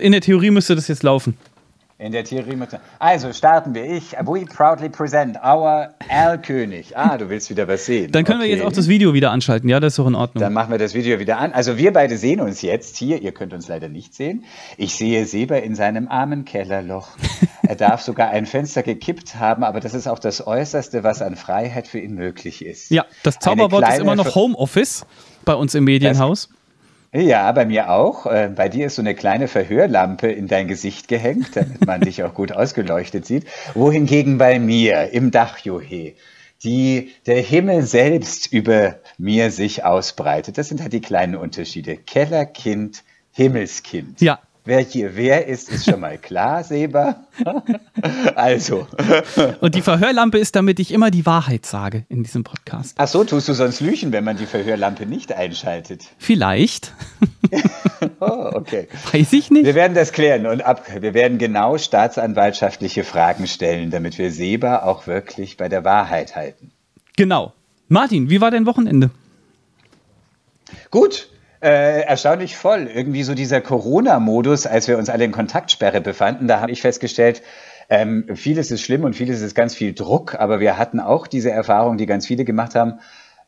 In der Theorie müsste das jetzt laufen. In der Theorie müsste. Also starten wir. Ich, we proudly present our Erlkönig. Ah, du willst wieder was sehen. Dann können okay. wir jetzt auch das Video wieder anschalten. Ja, das ist doch in Ordnung. Dann machen wir das Video wieder an. Also wir beide sehen uns jetzt hier. Ihr könnt uns leider nicht sehen. Ich sehe Seber in seinem armen Kellerloch. er darf sogar ein Fenster gekippt haben, aber das ist auch das Äußerste, was an Freiheit für ihn möglich ist. Ja, das Zauberwort ist immer noch Homeoffice bei uns im Medienhaus. Das ja, bei mir auch. Äh, bei dir ist so eine kleine Verhörlampe in dein Gesicht gehängt, damit man dich auch gut ausgeleuchtet sieht. Wohingegen bei mir im Dachjohe die der Himmel selbst über mir sich ausbreitet. Das sind halt die kleinen Unterschiede. Kellerkind, Himmelskind. Ja, Wer hier wer ist, ist schon mal klar, Seba. also. Und die Verhörlampe ist, damit ich immer die Wahrheit sage in diesem Podcast. Ach so, tust du sonst lügen, wenn man die Verhörlampe nicht einschaltet? Vielleicht. oh, okay. Weiß ich nicht. Wir werden das klären und ab, wir werden genau staatsanwaltschaftliche Fragen stellen, damit wir Seba auch wirklich bei der Wahrheit halten. Genau. Martin, wie war dein Wochenende? Gut, äh, erstaunlich voll. Irgendwie so dieser Corona-Modus, als wir uns alle in Kontaktsperre befanden, da habe ich festgestellt, ähm, vieles ist schlimm und vieles ist ganz viel Druck, aber wir hatten auch diese Erfahrung, die ganz viele gemacht haben,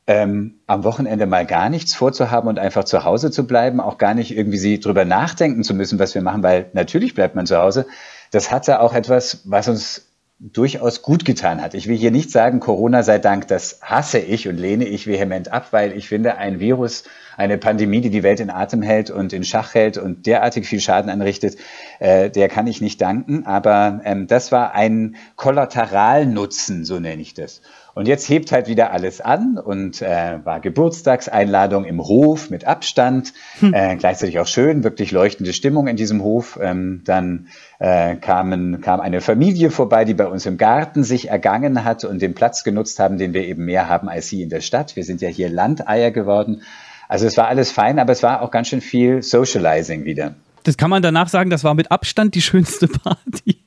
ähm, am Wochenende mal gar nichts vorzuhaben und einfach zu Hause zu bleiben, auch gar nicht irgendwie sie drüber nachdenken zu müssen, was wir machen, weil natürlich bleibt man zu Hause. Das hatte auch etwas, was uns durchaus gut getan hat. Ich will hier nicht sagen, Corona sei Dank, das hasse ich und lehne ich vehement ab, weil ich finde, ein Virus, eine Pandemie, die die Welt in Atem hält und in Schach hält und derartig viel Schaden anrichtet, äh, der kann ich nicht danken. Aber ähm, das war ein Kollateralnutzen, so nenne ich das. Und jetzt hebt halt wieder alles an und äh, war Geburtstagseinladung im Hof mit Abstand, hm. äh, gleichzeitig auch schön, wirklich leuchtende Stimmung in diesem Hof. Ähm, dann äh, kamen, kam eine Familie vorbei, die bei uns im Garten sich ergangen hat und den Platz genutzt haben, den wir eben mehr haben als sie in der Stadt. Wir sind ja hier Landeier geworden. Also es war alles fein, aber es war auch ganz schön viel Socializing wieder. Das kann man danach sagen, das war mit Abstand die schönste Party.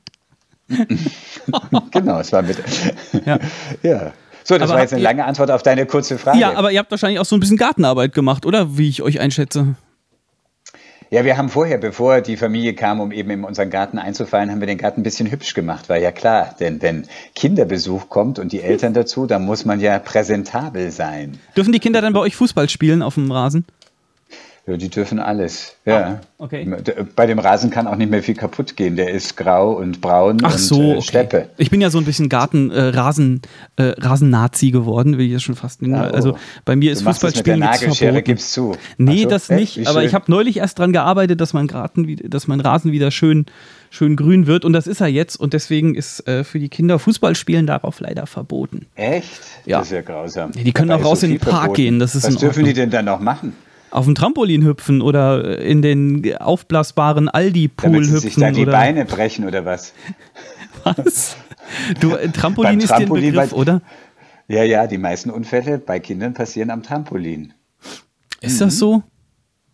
genau, es war mit. Ja. ja. So, das aber war jetzt eine lange Antwort auf deine kurze Frage. Ja, aber ihr habt wahrscheinlich auch so ein bisschen Gartenarbeit gemacht, oder? Wie ich euch einschätze. Ja, wir haben vorher, bevor die Familie kam, um eben in unseren Garten einzufallen, haben wir den Garten ein bisschen hübsch gemacht. Weil ja klar, denn wenn Kinderbesuch kommt und die Eltern dazu, dann muss man ja präsentabel sein. Dürfen die Kinder dann bei euch Fußball spielen auf dem Rasen? Ja, die dürfen alles. Ja. Ah, okay. Bei dem Rasen kann auch nicht mehr viel kaputt gehen. Der ist grau und braun Ach und so, äh, okay. Steppe. Ich bin ja so ein bisschen Garten äh, äh, Rasennazi geworden, will ich das schon fast nennen. Ja, oh. Also bei mir ist Fußballspielen mit der Nagelschere gibst zu. Nee, so, das nicht, aber ich habe neulich erst daran gearbeitet, dass mein Garten dass mein Rasen wieder schön schön grün wird und das ist er jetzt und deswegen ist äh, für die Kinder Fußballspielen darauf leider verboten. Echt? Ja. Das ist ja grausam. Ja, die können auch raus so in den Park verboten. gehen, das ist Was dürfen die denn dann noch machen? Auf dem Trampolin hüpfen oder in den aufblasbaren Aldi-Pool hüpfen. sich da die oder Beine brechen oder was? Was? Du, Trampolin ist Trampolin dir Begriff, bei, oder? Ja, ja, die meisten Unfälle bei Kindern passieren am Trampolin. Ist mhm. das so?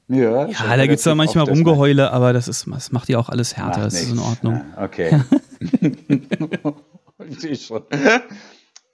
Ja, ja da gibt es da manchmal Rumgeheule, aber das, ist, das macht ja auch alles härter. Das nichts. ist in Ordnung. Ja, okay. ich schon.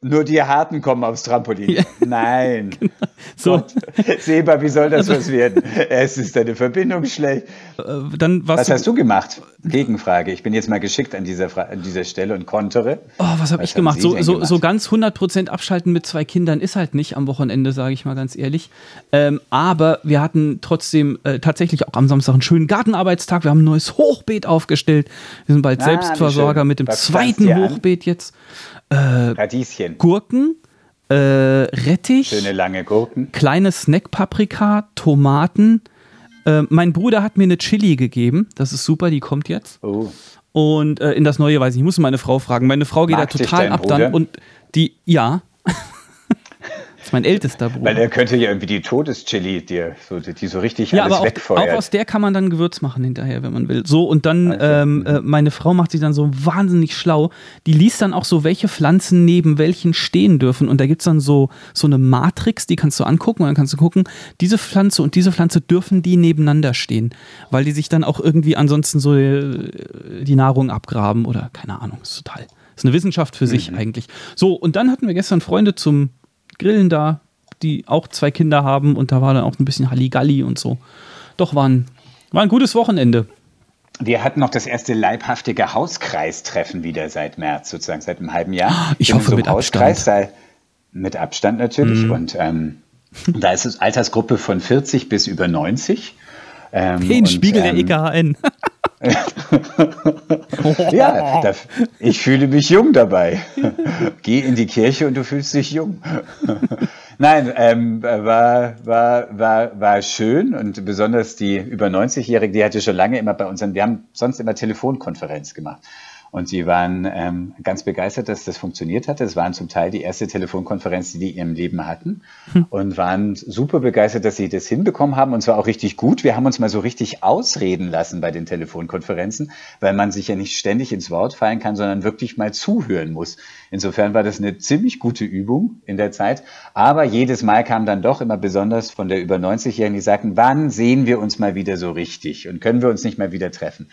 Nur die Harten kommen aufs Trampolin. Ja. Nein. Genau. So. Gott. Seba, wie soll das also, was werden? Es ist deine Verbindung schlecht. Äh, dann was hast du gemacht? Gegenfrage. Ich bin jetzt mal geschickt an dieser, Fra an dieser Stelle und kontere. Oh, was habe ich gemacht? So, so, gemacht? so ganz 100% abschalten mit zwei Kindern ist halt nicht am Wochenende, sage ich mal ganz ehrlich. Ähm, aber wir hatten trotzdem äh, tatsächlich auch am Samstag einen schönen Gartenarbeitstag. Wir haben ein neues Hochbeet aufgestellt. Wir sind bald ah, Selbstversorger mit dem was zweiten Hochbeet jetzt. Äh, Radieschen. Gurken, äh, Rettich. Schöne lange Gurken. Kleine Snackpaprika, Tomaten. Äh, mein Bruder hat mir eine Chili gegeben. Das ist super, die kommt jetzt. Oh. Und äh, in das neue weiß ich, ich muss meine Frau fragen. Meine Frau geht Mag da total ab dann und die, ja, ist mein ältester Bruder. Weil er könnte ja irgendwie die Todeschili dir, so, die so richtig ja, alles aber auch, wegfeuert. auch aus der kann man dann Gewürz machen hinterher, wenn man will. So, und dann, also, ähm, äh, meine Frau macht sich dann so wahnsinnig schlau. Die liest dann auch so, welche Pflanzen neben welchen stehen dürfen. Und da gibt es dann so, so eine Matrix, die kannst du angucken und dann kannst du gucken, diese Pflanze und diese Pflanze dürfen die nebeneinander stehen. Weil die sich dann auch irgendwie ansonsten so äh, die Nahrung abgraben oder keine Ahnung, ist total. Ist eine Wissenschaft für mhm. sich eigentlich. So, und dann hatten wir gestern Freunde zum Grillen da, die auch zwei Kinder haben und da war dann auch ein bisschen Halligalli und so. Doch war ein, war ein gutes Wochenende. wir hatten noch das erste leibhaftige Hauskreistreffen wieder seit März, sozusagen seit einem halben Jahr. Ich hoffe so mit Hauskreis, Abstand. mit Abstand natürlich. Mhm. Und ähm, da ist es Altersgruppe von 40 bis über 90. Ähm, Den Spiegel ähm, der EKHN. ja, da, ich fühle mich jung dabei. Geh in die Kirche und du fühlst dich jung. Nein, ähm, war, war, war, war schön und besonders die über 90-Jährige, die hatte schon lange immer bei uns, wir haben sonst immer Telefonkonferenz gemacht. Und sie waren ähm, ganz begeistert, dass das funktioniert hatte. Es waren zum Teil die erste Telefonkonferenz, die die in ihrem Leben hatten. Hm. Und waren super begeistert, dass sie das hinbekommen haben. Und zwar auch richtig gut. Wir haben uns mal so richtig ausreden lassen bei den Telefonkonferenzen, weil man sich ja nicht ständig ins Wort fallen kann, sondern wirklich mal zuhören muss. Insofern war das eine ziemlich gute Übung in der Zeit. Aber jedes Mal kam dann doch immer besonders von der über 90-Jährigen, die sagten, wann sehen wir uns mal wieder so richtig und können wir uns nicht mal wieder treffen?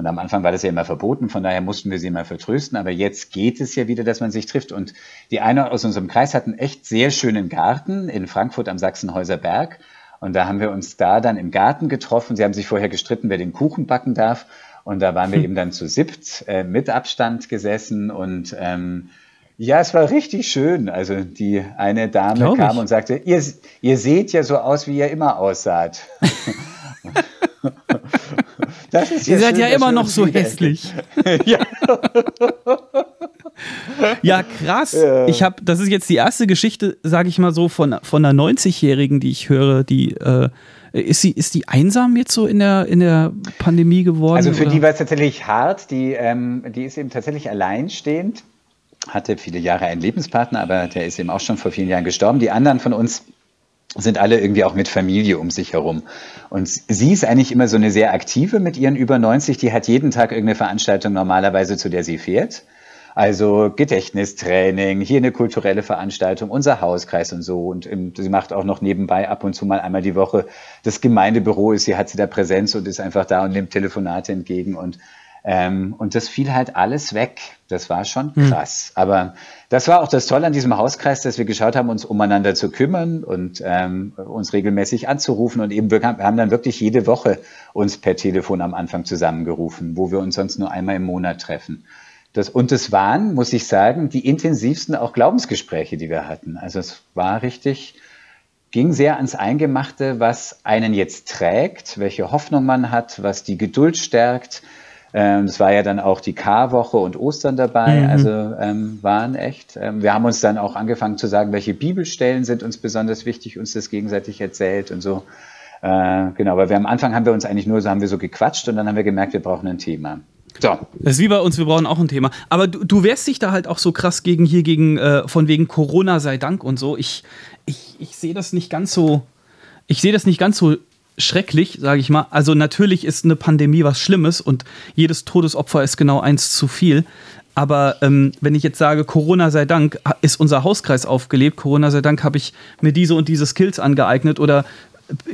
Und am Anfang war das ja immer verboten, von daher mussten wir sie mal vertrösten. Aber jetzt geht es ja wieder, dass man sich trifft. Und die eine aus unserem Kreis hat einen echt sehr schönen Garten in Frankfurt am Sachsenhäuser Berg. Und da haben wir uns da dann im Garten getroffen. Sie haben sich vorher gestritten, wer den Kuchen backen darf. Und da waren wir hm. eben dann zu siebt äh, mit Abstand gesessen und ähm, ja, es war richtig schön. Also die eine Dame Glaub kam ich. und sagte, ihr, ihr seht ja so aus, wie ihr immer aussaht. Das ist ja Ihr seid schön, ja immer noch so hässlich. ja. ja, krass. Ja. Ich habe, das ist jetzt die erste Geschichte, sage ich mal so, von, von einer 90-Jährigen, die ich höre, die äh, ist sie, ist die einsam jetzt so in der, in der Pandemie geworden? Also für oder? die war es tatsächlich hart. Die, ähm, die ist eben tatsächlich alleinstehend, hatte viele Jahre einen Lebenspartner, aber der ist eben auch schon vor vielen Jahren gestorben. Die anderen von uns sind alle irgendwie auch mit Familie um sich herum. Und sie ist eigentlich immer so eine sehr aktive mit ihren über 90, die hat jeden Tag irgendeine Veranstaltung normalerweise, zu der sie fährt. Also Gedächtnistraining, hier eine kulturelle Veranstaltung, unser Hauskreis und so. Und sie macht auch noch nebenbei ab und zu mal einmal die Woche das Gemeindebüro ist, sie hat sie da Präsenz und ist einfach da und nimmt Telefonate entgegen und ähm, und das fiel halt alles weg. Das war schon hm. krass. Mhm. Aber das war auch das Tolle an diesem Hauskreis, dass wir geschaut haben, uns umeinander zu kümmern und ähm, uns regelmäßig anzurufen. Und eben wir haben dann wirklich jede Woche uns per Telefon am Anfang zusammengerufen, wo wir uns sonst nur einmal im Monat treffen. Das, und es waren, muss ich sagen, die intensivsten auch Glaubensgespräche, die wir hatten. Also es war richtig, ging sehr ans Eingemachte, was einen jetzt trägt, welche Hoffnung man hat, was die Geduld stärkt, ähm, es war ja dann auch die Karwoche und Ostern dabei, mhm. also ähm, waren echt. Ähm, wir haben uns dann auch angefangen zu sagen, welche Bibelstellen sind uns besonders wichtig, uns das gegenseitig erzählt und so. Äh, genau, weil wir am Anfang haben wir uns eigentlich nur so, haben wir so gequatscht und dann haben wir gemerkt, wir brauchen ein Thema. So. Das ist wie bei uns, wir brauchen auch ein Thema. Aber du, du wehrst dich da halt auch so krass gegen hier, gegen, äh, von wegen Corona sei Dank und so. Ich, ich, ich sehe das nicht ganz so, ich sehe das nicht ganz so schrecklich, sage ich mal. Also natürlich ist eine Pandemie was Schlimmes und jedes Todesopfer ist genau eins zu viel. Aber ähm, wenn ich jetzt sage, Corona sei Dank, ist unser Hauskreis aufgelebt, Corona sei Dank habe ich mir diese und diese Skills angeeignet oder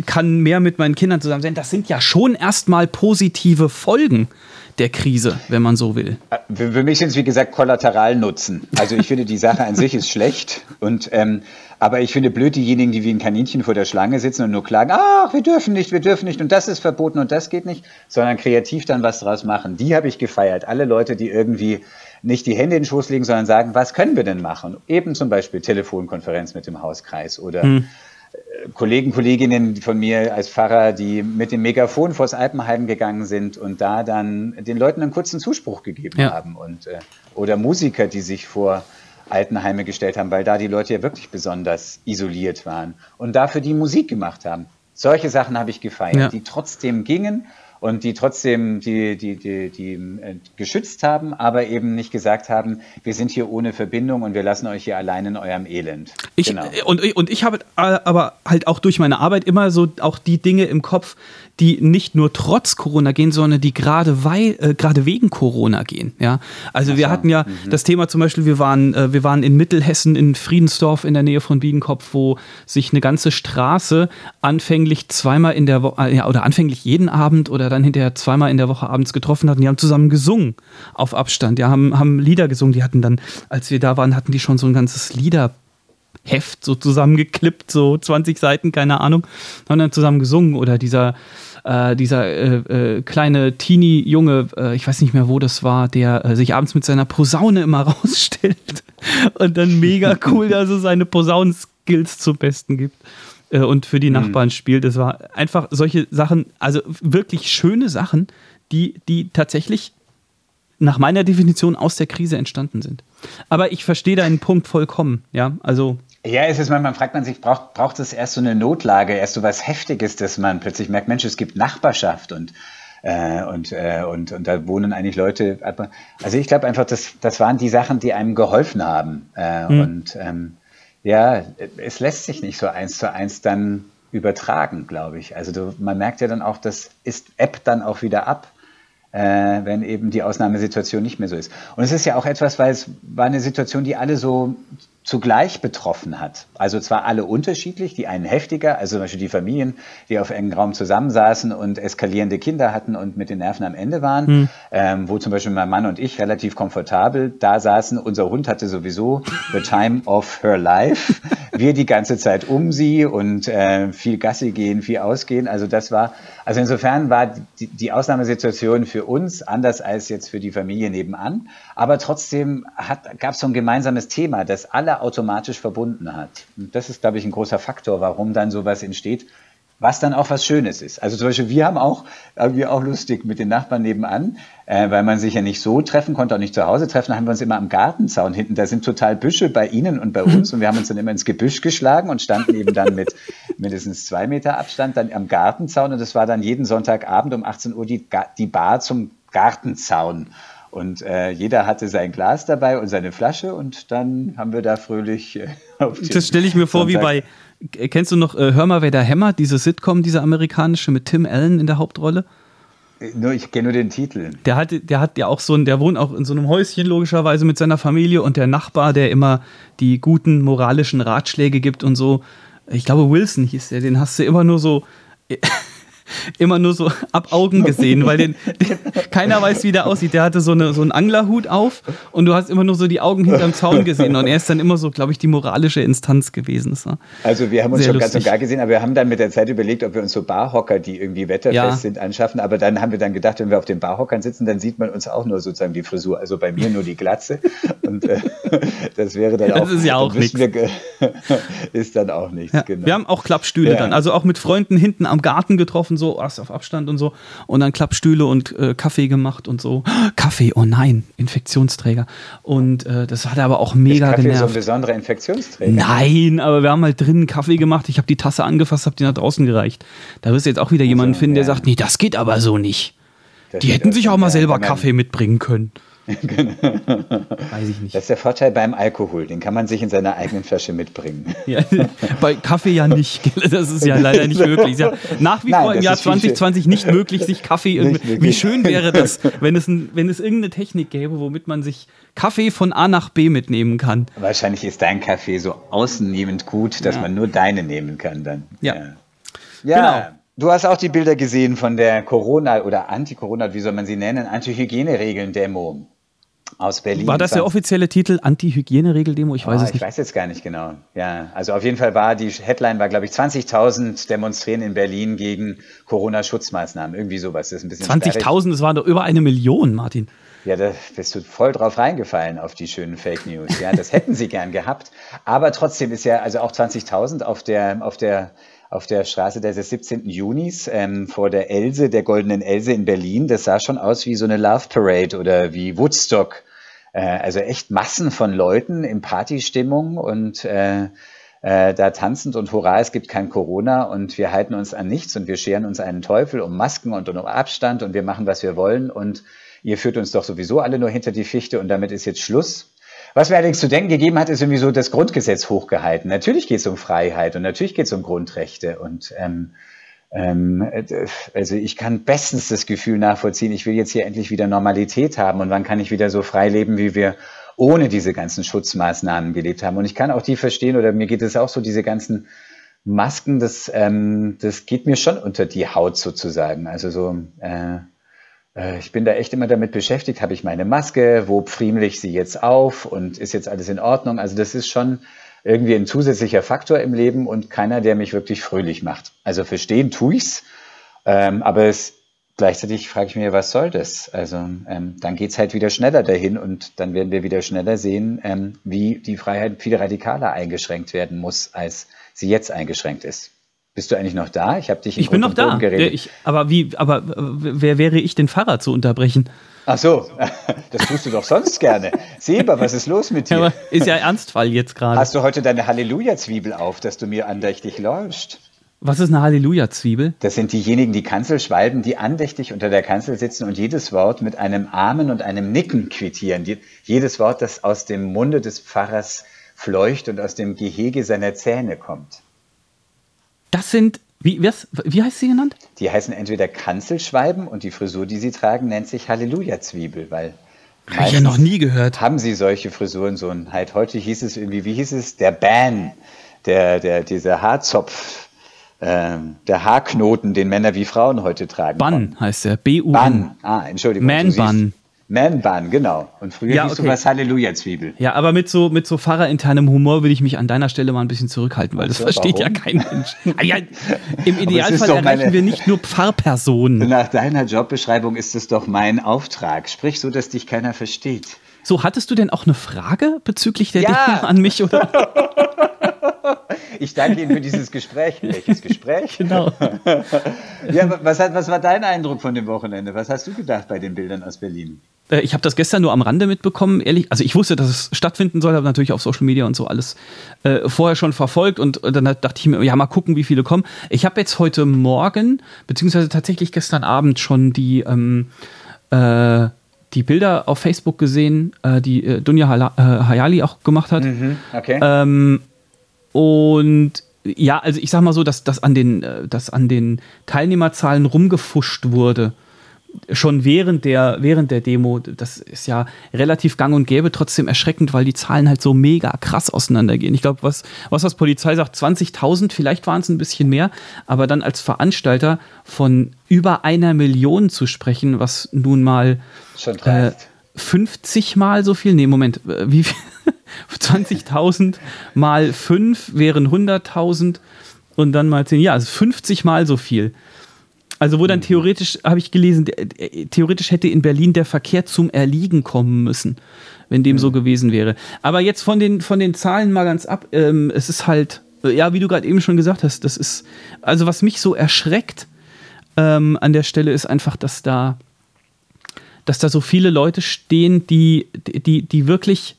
kann mehr mit meinen Kindern zusammen sein, das sind ja schon erstmal positive Folgen der Krise, wenn man so will. Für mich sind es, wie gesagt, Kollateralnutzen. Also ich finde, die Sache an sich ist schlecht. Und, ähm, aber ich finde blöd diejenigen, die wie ein Kaninchen vor der Schlange sitzen und nur klagen, ach, wir dürfen nicht, wir dürfen nicht und das ist verboten und das geht nicht, sondern kreativ dann was draus machen. Die habe ich gefeiert. Alle Leute, die irgendwie nicht die Hände in den Schoß legen, sondern sagen, was können wir denn machen? Eben zum Beispiel Telefonkonferenz mit dem Hauskreis oder hm. Kollegen, Kolleginnen von mir als Pfarrer, die mit dem Megafon vors Alpenheim gegangen sind und da dann den Leuten einen kurzen Zuspruch gegeben ja. haben. Und, äh, oder Musiker, die sich vor Altenheime gestellt haben, weil da die Leute ja wirklich besonders isoliert waren und dafür die Musik gemacht haben. Solche Sachen habe ich gefeiert, ja. die trotzdem gingen und die trotzdem die, die, die, die äh, geschützt haben, aber eben nicht gesagt haben, wir sind hier ohne Verbindung und wir lassen euch hier allein in eurem Elend. Ich, genau. und, und ich habe aber halt auch durch meine Arbeit immer so auch die Dinge im Kopf, die nicht nur trotz Corona gehen, sondern die gerade weil äh, gerade wegen Corona gehen. Ja, also Ach wir so. hatten ja mhm. das Thema zum Beispiel, wir waren äh, wir waren in Mittelhessen in Friedensdorf in der Nähe von Biedenkopf, wo sich eine ganze Straße anfänglich zweimal in der Woche äh, ja, oder anfänglich jeden Abend oder dann hinterher zweimal in der Woche abends getroffen hatten. Die haben zusammen gesungen auf Abstand. Ja, haben haben Lieder gesungen. Die hatten dann, als wir da waren, hatten die schon so ein ganzes Lieder Heft so zusammengeklippt, so 20 Seiten, keine Ahnung, haben dann zusammen gesungen oder dieser äh, dieser äh, äh, kleine Teenie-Junge, äh, ich weiß nicht mehr, wo das war, der äh, sich abends mit seiner Posaune immer rausstellt und dann mega cool also seine Posaunenskills zum Besten gibt äh, und für die mhm. Nachbarn spielt. Das war einfach solche Sachen, also wirklich schöne Sachen, die, die tatsächlich nach meiner Definition aus der Krise entstanden sind. Aber ich verstehe deinen Punkt vollkommen, ja. Also ja, es ist manchmal fragt man sich, braucht, braucht es erst so eine Notlage, erst so was Heftiges, dass man plötzlich merkt, Mensch, es gibt Nachbarschaft und äh, und, äh, und, und da wohnen eigentlich Leute. Also ich glaube einfach, das, das waren die Sachen, die einem geholfen haben. Äh, mhm. Und ähm, ja, es lässt sich nicht so eins zu eins dann übertragen, glaube ich. Also du, man merkt ja dann auch, das ist App dann auch wieder ab äh, wenn eben die Ausnahmesituation nicht mehr so ist. Und es ist ja auch etwas, weil es war eine Situation, die alle so zugleich betroffen hat. Also zwar alle unterschiedlich, die einen heftiger, also zum Beispiel die Familien, die auf engem Raum zusammensaßen und eskalierende Kinder hatten und mit den Nerven am Ende waren, hm. ähm, wo zum Beispiel mein Mann und ich relativ komfortabel da saßen. Unser Hund hatte sowieso the time of her life. Wir die ganze Zeit um sie und äh, viel Gassi gehen, viel ausgehen. Also das war, also insofern war die, die Ausnahmesituation für uns anders als jetzt für die Familie nebenan. Aber trotzdem gab es so ein gemeinsames Thema, das alle automatisch verbunden hat. Und das ist, glaube ich, ein großer Faktor, warum dann sowas entsteht, was dann auch was Schönes ist. Also zum Beispiel, wir haben auch irgendwie auch lustig mit den Nachbarn nebenan, äh, weil man sich ja nicht so treffen konnte, auch nicht zu Hause treffen, haben wir uns immer am Gartenzaun hinten. Da sind total Büsche bei Ihnen und bei uns und wir haben uns dann immer ins Gebüsch geschlagen und standen eben dann mit mindestens zwei Meter Abstand dann am Gartenzaun und das war dann jeden Sonntagabend um 18 Uhr die, die Bar zum Gartenzaun. Und äh, jeder hatte sein Glas dabei und seine Flasche und dann haben wir da fröhlich äh, auf Das stelle ich mir vor, Sonntag. wie bei, kennst du noch äh, Hör mal, wer da hämmert, diese Sitcom, diese amerikanische mit Tim Allen in der Hauptrolle? Äh, nur, ich kenne nur den Titel. Der hat, der hat ja auch so ein, der wohnt auch in so einem Häuschen logischerweise mit seiner Familie und der Nachbar, der immer die guten moralischen Ratschläge gibt und so. Ich glaube, Wilson hieß der, den hast du immer nur so immer nur so ab Augen gesehen, weil den, den, keiner weiß, wie der aussieht. Der hatte so, eine, so einen Anglerhut auf und du hast immer nur so die Augen hinterm Zaun gesehen. Und er ist dann immer so, glaube ich, die moralische Instanz gewesen. Also wir haben uns schon lustig. ganz und gar gesehen, aber wir haben dann mit der Zeit überlegt, ob wir uns so Barhocker, die irgendwie wetterfest ja. sind, anschaffen. Aber dann haben wir dann gedacht, wenn wir auf den Barhockern sitzen, dann sieht man uns auch nur sozusagen die Frisur. Also bei mir nur die Glatze. Und äh, das wäre dann das auch. Das ist ja auch nichts. ist dann auch nichts, ja. genau. Wir haben auch Klappstühle ja. dann. Also auch mit Freunden hinten am Garten getroffen getroffen, so erst auf Abstand und so. Und dann Klappstühle und äh, Kaffee gemacht und so. Kaffee, oh nein, Infektionsträger. Und äh, das hat aber auch mega ist Kaffee genervt. so ein besonderer Infektionsträger? Nein, aber wir haben halt drinnen Kaffee gemacht. Ich habe die Tasse angefasst, habe die nach draußen gereicht. Da wirst du jetzt auch wieder jemanden also, finden, der sagt, nee, das geht aber so nicht. Das die hätten sich auch mal selber Kaffee mitbringen können. Weiß ich nicht. Das ist der Vorteil beim Alkohol. Den kann man sich in seiner eigenen Flasche mitbringen. Ja, bei Kaffee ja nicht. Das ist ja leider nicht möglich. Ja nach wie Nein, vor im Jahr 2020 nicht möglich, sich Kaffee. Nicht wie schön wäre das, wenn es, ein, wenn es irgendeine Technik gäbe, womit man sich Kaffee von A nach B mitnehmen kann. Wahrscheinlich ist dein Kaffee so außennehmend gut, dass ja. man nur deine nehmen kann dann. Ja. Ja. ja. Genau. Du hast auch die Bilder gesehen von der Corona- oder Anti-Corona, wie soll man sie nennen, Anti-Hygieneregeln-Demo aus Berlin. War das der offizielle Titel Anti-Hygieneregel-Demo? Ich weiß oh, es nicht. Ich weiß jetzt gar nicht genau. Ja, also auf jeden Fall war die Headline war, glaube ich, 20.000 demonstrieren in Berlin gegen Corona-Schutzmaßnahmen. Irgendwie sowas. Das ist ein bisschen 20.000, das waren doch über eine Million, Martin. Ja, da bist du voll drauf reingefallen auf die schönen Fake News. Ja, das hätten sie gern gehabt. Aber trotzdem ist ja, also auch 20.000 auf der, auf der auf der Straße des 17. Junis ähm, vor der Else, der Goldenen Else in Berlin. Das sah schon aus wie so eine Love Parade oder wie Woodstock. Äh, also echt Massen von Leuten in Partystimmung und äh, äh, da tanzend und hurra, es gibt kein Corona und wir halten uns an nichts und wir scheren uns einen Teufel um Masken und um Abstand und wir machen, was wir wollen und ihr führt uns doch sowieso alle nur hinter die Fichte und damit ist jetzt Schluss. Was mir allerdings zu denken gegeben hat, ist irgendwie so das Grundgesetz hochgehalten. Natürlich geht es um Freiheit und natürlich geht es um Grundrechte. Und ähm, ähm, also ich kann bestens das Gefühl nachvollziehen, ich will jetzt hier endlich wieder Normalität haben und wann kann ich wieder so frei leben, wie wir ohne diese ganzen Schutzmaßnahmen gelebt haben. Und ich kann auch die verstehen, oder mir geht es auch so, diese ganzen Masken, das, ähm, das geht mir schon unter die Haut sozusagen. Also so, äh, ich bin da echt immer damit beschäftigt, habe ich meine Maske, wo pfriemel ich sie jetzt auf und ist jetzt alles in Ordnung? Also das ist schon irgendwie ein zusätzlicher Faktor im Leben und keiner, der mich wirklich fröhlich macht. Also verstehen tue ich's, ähm, aber es, gleichzeitig frage ich mich, was soll das? Also ähm, dann geht's halt wieder schneller dahin und dann werden wir wieder schneller sehen, ähm, wie die Freiheit viel radikaler eingeschränkt werden muss, als sie jetzt eingeschränkt ist. Bist du eigentlich noch da? Ich habe dich Ich bin noch da. Ich, aber wie, aber wer wäre ich, den Fahrer zu unterbrechen? Ach so, das tust du doch sonst gerne. Seba, was ist los mit dir? Ja, ist ja Ernstfall jetzt gerade. Hast du heute deine Halleluja-Zwiebel auf, dass du mir andächtig läufst? Was ist eine Halleluja-Zwiebel? Das sind diejenigen, die Kanzelschwalben, die andächtig unter der Kanzel sitzen und jedes Wort mit einem Amen und einem Nicken quittieren. Die, jedes Wort, das aus dem Munde des Pfarrers fleucht und aus dem Gehege seiner Zähne kommt. Das sind, wie, was, wie heißt sie genannt? Die heißen entweder Kanzelschwalben und die Frisur, die sie tragen, nennt sich Halleluja-Zwiebel, weil habe ich ja noch nie gehört. Haben sie solche Frisuren so ein, halt heute hieß es irgendwie, wie hieß es? Der Ban, der, der, dieser Haarzopf, ähm, der Haarknoten, den Männer wie Frauen heute tragen. Bann heißt der, B-U-N. Bann, ah, Entschuldigung. Man-Bann. Man-Bun, genau. Und früher ja, hieß okay. sowas Halleluja-Zwiebel. Ja, aber mit so, mit so fahrerinternem Humor würde ich mich an deiner Stelle mal ein bisschen zurückhalten, weil das so, versteht warum? ja kein Mensch. Ah, ja, Im Idealfall erreichen meine, wir nicht nur Pfarrpersonen. Nach deiner Jobbeschreibung ist es doch mein Auftrag. Sprich so, dass dich keiner versteht. So, hattest du denn auch eine Frage bezüglich der ja. Dinge an mich, oder? Ich danke Ihnen für dieses Gespräch. Welches Gespräch? Genau. ja, was, hat, was war dein Eindruck von dem Wochenende? Was hast du gedacht bei den Bildern aus Berlin? Äh, ich habe das gestern nur am Rande mitbekommen, ehrlich. Also ich wusste, dass es stattfinden soll, habe natürlich auf Social Media und so alles äh, vorher schon verfolgt und, und, dann dachte ich mir, ja, mal gucken, wie viele kommen. Ich habe jetzt heute Morgen, beziehungsweise tatsächlich gestern Abend schon die, ähm, äh, die Bilder auf Facebook gesehen, äh, die äh, Dunja äh, Hayali auch gemacht hat. Mhm, okay. Ähm, und ja, also ich sag mal so, dass, dass, an, den, dass an den Teilnehmerzahlen rumgefuscht wurde schon während der, während der Demo, das ist ja relativ gang und gäbe, trotzdem erschreckend, weil die Zahlen halt so mega krass auseinandergehen. Ich glaube, was, was das Polizei sagt, 20.000, vielleicht waren es ein bisschen mehr, aber dann als Veranstalter von über einer Million zu sprechen, was nun mal äh, 50 mal so viel, nee, Moment, äh, wie viel? 20.000 mal 5 wären 100.000 und dann mal 10, ja, also 50 mal so viel. Also wo dann mhm. theoretisch, habe ich gelesen, theoretisch hätte in Berlin der Verkehr zum Erliegen kommen müssen, wenn dem so gewesen wäre. Aber jetzt von den, von den Zahlen mal ganz ab, ähm, es ist halt, ja, wie du gerade eben schon gesagt hast, das ist, also was mich so erschreckt ähm, an der Stelle ist einfach, dass da, dass da so viele Leute stehen, die, die, die wirklich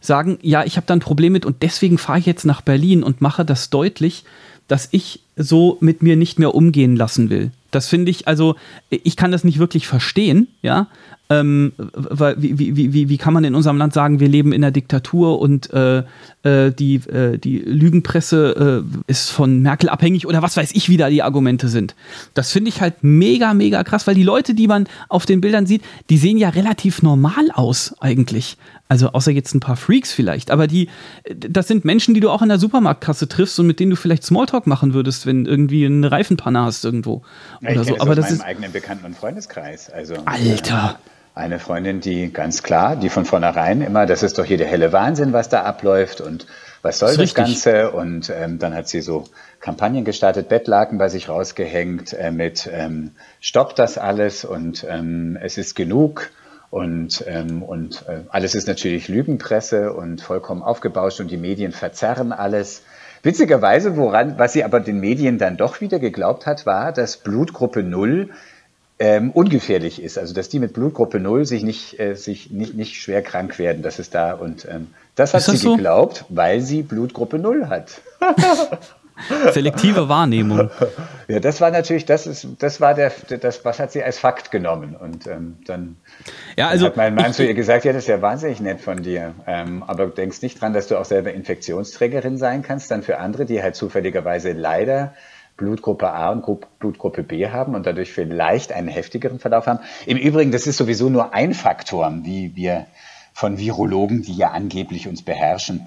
sagen, ja, ich habe da ein Problem mit und deswegen fahre ich jetzt nach Berlin und mache das deutlich, dass ich so mit mir nicht mehr umgehen lassen will. Das finde ich, also ich kann das nicht wirklich verstehen, ja. Ähm, weil, wie, wie, wie, wie kann man in unserem Land sagen, wir leben in einer Diktatur und äh, äh, die, äh, die Lügenpresse äh, ist von Merkel abhängig oder was weiß ich, wie da die Argumente sind. Das finde ich halt mega, mega krass, weil die Leute, die man auf den Bildern sieht, die sehen ja relativ normal aus eigentlich. Also außer jetzt ein paar Freaks vielleicht, aber die, das sind Menschen, die du auch in der Supermarktkasse triffst und mit denen du vielleicht Smalltalk machen würdest, wenn irgendwie eine Reifenpanne hast irgendwo. Ja, oder so. Das aber das ist eigenen Bekannten- und Freundeskreis. Also, Alter. Äh, eine Freundin, die ganz klar, die von vornherein immer, das ist doch hier der helle Wahnsinn, was da abläuft und was soll das, das Ganze? Und ähm, dann hat sie so Kampagnen gestartet, Bettlaken bei sich rausgehängt äh, mit ähm, Stopp das alles und ähm, es ist genug. Und, ähm, und äh, alles ist natürlich Lügenpresse und vollkommen aufgebauscht und die Medien verzerren alles. Witzigerweise, woran, was sie aber den Medien dann doch wieder geglaubt hat, war, dass Blutgruppe Null ähm, ungefährlich ist. Also dass die mit Blutgruppe 0 sich nicht, äh, sich nicht, nicht schwer krank werden. Das ist da und ähm, das hat das sie so? geglaubt, weil sie Blutgruppe 0 hat. Selektive Wahrnehmung. Ja, das war natürlich, das ist, das war der, das, was hat sie als Fakt genommen. Und ähm, dann, ja, also, hat mein Mann ich, zu ihr gesagt, ja, das ist ja wahnsinnig nett von dir. Ähm, aber du denkst nicht dran, dass du auch selber Infektionsträgerin sein kannst, dann für andere, die halt zufälligerweise leider Blutgruppe A und Blutgruppe B haben und dadurch vielleicht einen heftigeren Verlauf haben. Im Übrigen, das ist sowieso nur ein Faktor, wie wir von Virologen, die ja angeblich uns beherrschen,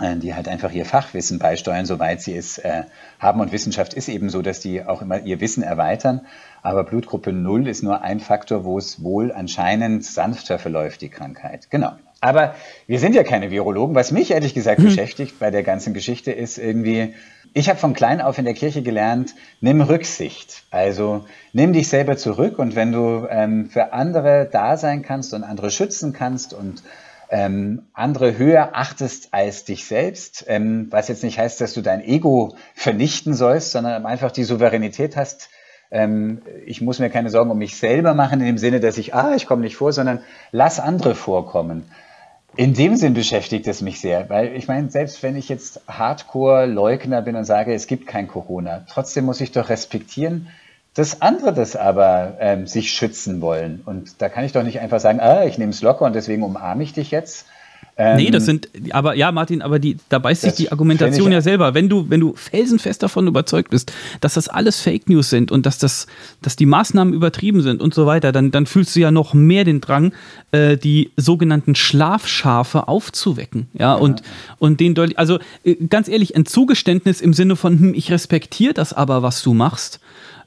äh, die halt einfach ihr Fachwissen beisteuern, soweit sie es äh, haben. Und Wissenschaft ist eben so, dass die auch immer ihr Wissen erweitern. Aber Blutgruppe 0 ist nur ein Faktor, wo es wohl anscheinend sanfter verläuft, die Krankheit. Genau. Aber wir sind ja keine Virologen. Was mich ehrlich gesagt hm. beschäftigt bei der ganzen Geschichte ist irgendwie, ich habe von klein auf in der Kirche gelernt, nimm Rücksicht. Also nimm dich selber zurück und wenn du ähm, für andere da sein kannst und andere schützen kannst und ähm, andere höher achtest als dich selbst, ähm, was jetzt nicht heißt, dass du dein Ego vernichten sollst, sondern einfach die Souveränität hast, ähm, ich muss mir keine Sorgen um mich selber machen, in dem Sinne, dass ich, ah, ich komme nicht vor, sondern lass andere vorkommen. In dem Sinn beschäftigt es mich sehr, weil ich meine, selbst wenn ich jetzt Hardcore-Leugner bin und sage, es gibt kein Corona, trotzdem muss ich doch respektieren, dass andere das aber ähm, sich schützen wollen. Und da kann ich doch nicht einfach sagen, ah, ich nehme es locker und deswegen umarme ich dich jetzt. Ähm, nee, das sind, aber ja, Martin, aber die, da beißt sich die Argumentation ja selber. Wenn du, wenn du felsenfest davon überzeugt bist, dass das alles Fake News sind und dass, das, dass die Maßnahmen übertrieben sind und so weiter, dann, dann fühlst du ja noch mehr den Drang, äh, die sogenannten Schlafschafe aufzuwecken. Ja, ja. und, und den deutlich, also äh, ganz ehrlich, ein Zugeständnis im Sinne von, hm, ich respektiere das aber, was du machst,